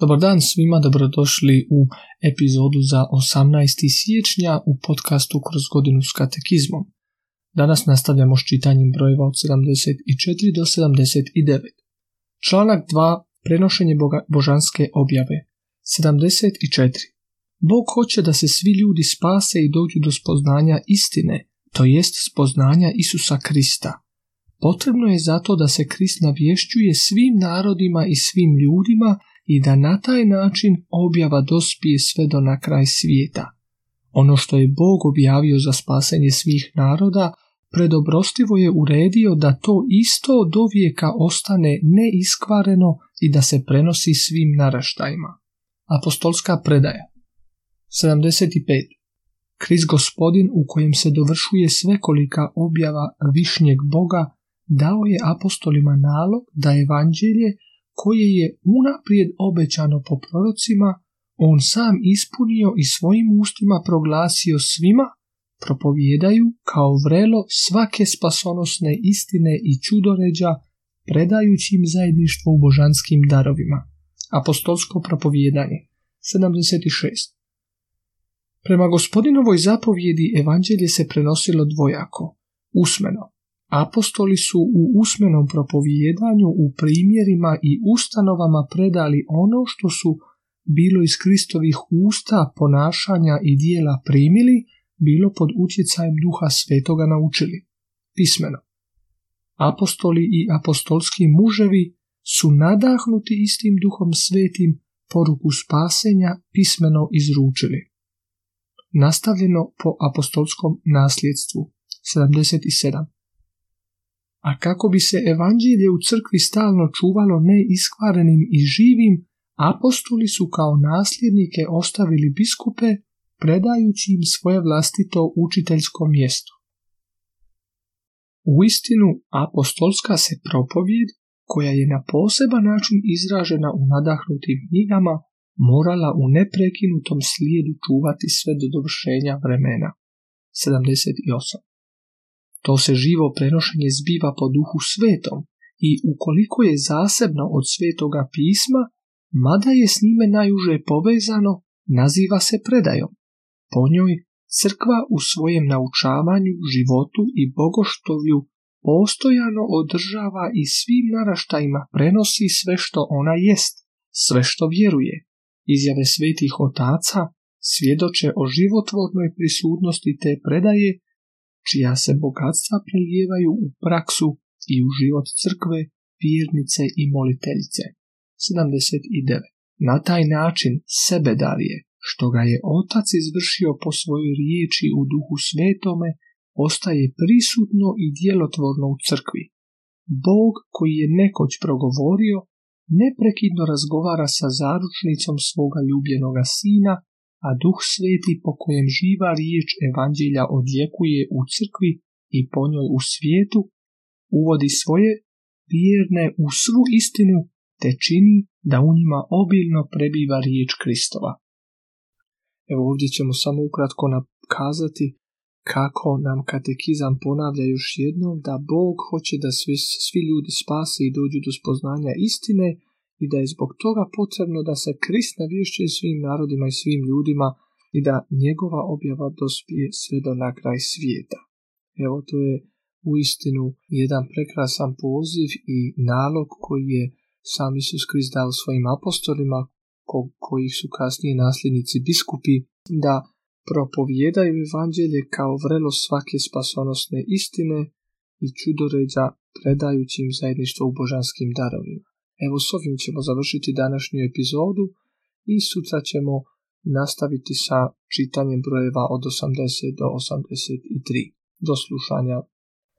Dobar dan svima, dobrodošli u epizodu za 18. siječnja u podcastu Kroz godinu s katekizmom. Danas nastavljamo s čitanjem brojeva od 74 do 79. Članak 2. Prenošenje božanske objave 74. Bog hoće da se svi ljudi spase i dođu do spoznanja istine, to jest spoznanja Isusa Krista. Potrebno je zato da se Krist navješćuje svim narodima i svim ljudima i da na taj način objava dospije sve do na kraj svijeta. Ono što je Bog objavio za spasenje svih naroda, predobrostivo je uredio da to isto do vijeka ostane neiskvareno i da se prenosi svim naraštajima. Apostolska predaja 75. Kriz gospodin u kojem se dovršuje svekolika objava višnjeg Boga dao je apostolima nalog da evanđelje koje je unaprijed obećano po prorocima, on sam ispunio i svojim ustima proglasio svima, propovjedaju kao vrelo svake spasonosne istine i čudoređa, predajući im zajedništvo u božanskim darovima. Apostolsko propovjedanje 76. Prema gospodinovoj zapovjedi evanđelje se prenosilo dvojako, usmeno, Apostoli su u usmenom propovijedanju u primjerima i ustanovama predali ono što su bilo iz Kristovih usta, ponašanja i dijela primili, bilo pod utjecajem duha svetoga naučili. Pismeno. Apostoli i apostolski muževi su nadahnuti istim duhom svetim poruku spasenja pismeno izručili. Nastavljeno po apostolskom nasljedstvu 77 a kako bi se evanđelje u crkvi stalno čuvalo neiskvarenim i živim, apostoli su kao nasljednike ostavili biskupe, predajući im svoje vlastito učiteljsko mjesto. U istinu, apostolska se propovijed, koja je na poseban način izražena u nadahnutim knjigama, morala u neprekinutom slijedu čuvati sve do dovršenja vremena. 78. To se živo prenošenje zbiva po duhu svetom i ukoliko je zasebno od svetoga pisma, mada je s njime najuže povezano, naziva se predajom. Po njoj crkva u svojem naučavanju, životu i bogoštovlju postojano održava i svim naraštajima prenosi sve što ona jest, sve što vjeruje. Izjave svetih otaca svjedoče o životvornoj prisutnosti te predaje čija se bogatstva prelijevaju u praksu i u život crkve, vjernice i moliteljice. 79. Na taj način sebe darije, što ga je otac izvršio po svojoj riječi u duhu svetome, ostaje prisutno i djelotvorno u crkvi. Bog koji je nekoć progovorio, neprekidno razgovara sa zaručnicom svoga ljubljenoga sina a duh sveti po kojem živa riječ evanđelja odjekuje u crkvi i po njoj u svijetu, uvodi svoje vjerne u svu istinu te čini da u njima obilno prebiva riječ Kristova. Evo ovdje ćemo samo ukratko nakazati kako nam katekizam ponavlja još jednom da Bog hoće da svi, svi ljudi spase i dođu do spoznanja istine i da je zbog toga potrebno da se Krist navješćuje svim narodima i svim ljudima i da njegova objava dospije sve do na kraj svijeta. Evo to je u istinu jedan prekrasan poziv i nalog koji je sam Isus Krist dao svojim apostolima, ko, kojih su kasnije nasljednici biskupi, da propovjedaju evanđelje kao vrelo svake spasonosne istine i čudoređa predajući im zajedništvo u božanskim darovima. Evo s ovim ćemo završiti današnju epizodu i sutra ćemo nastaviti sa čitanjem brojeva od 80 do 83. Do slušanja.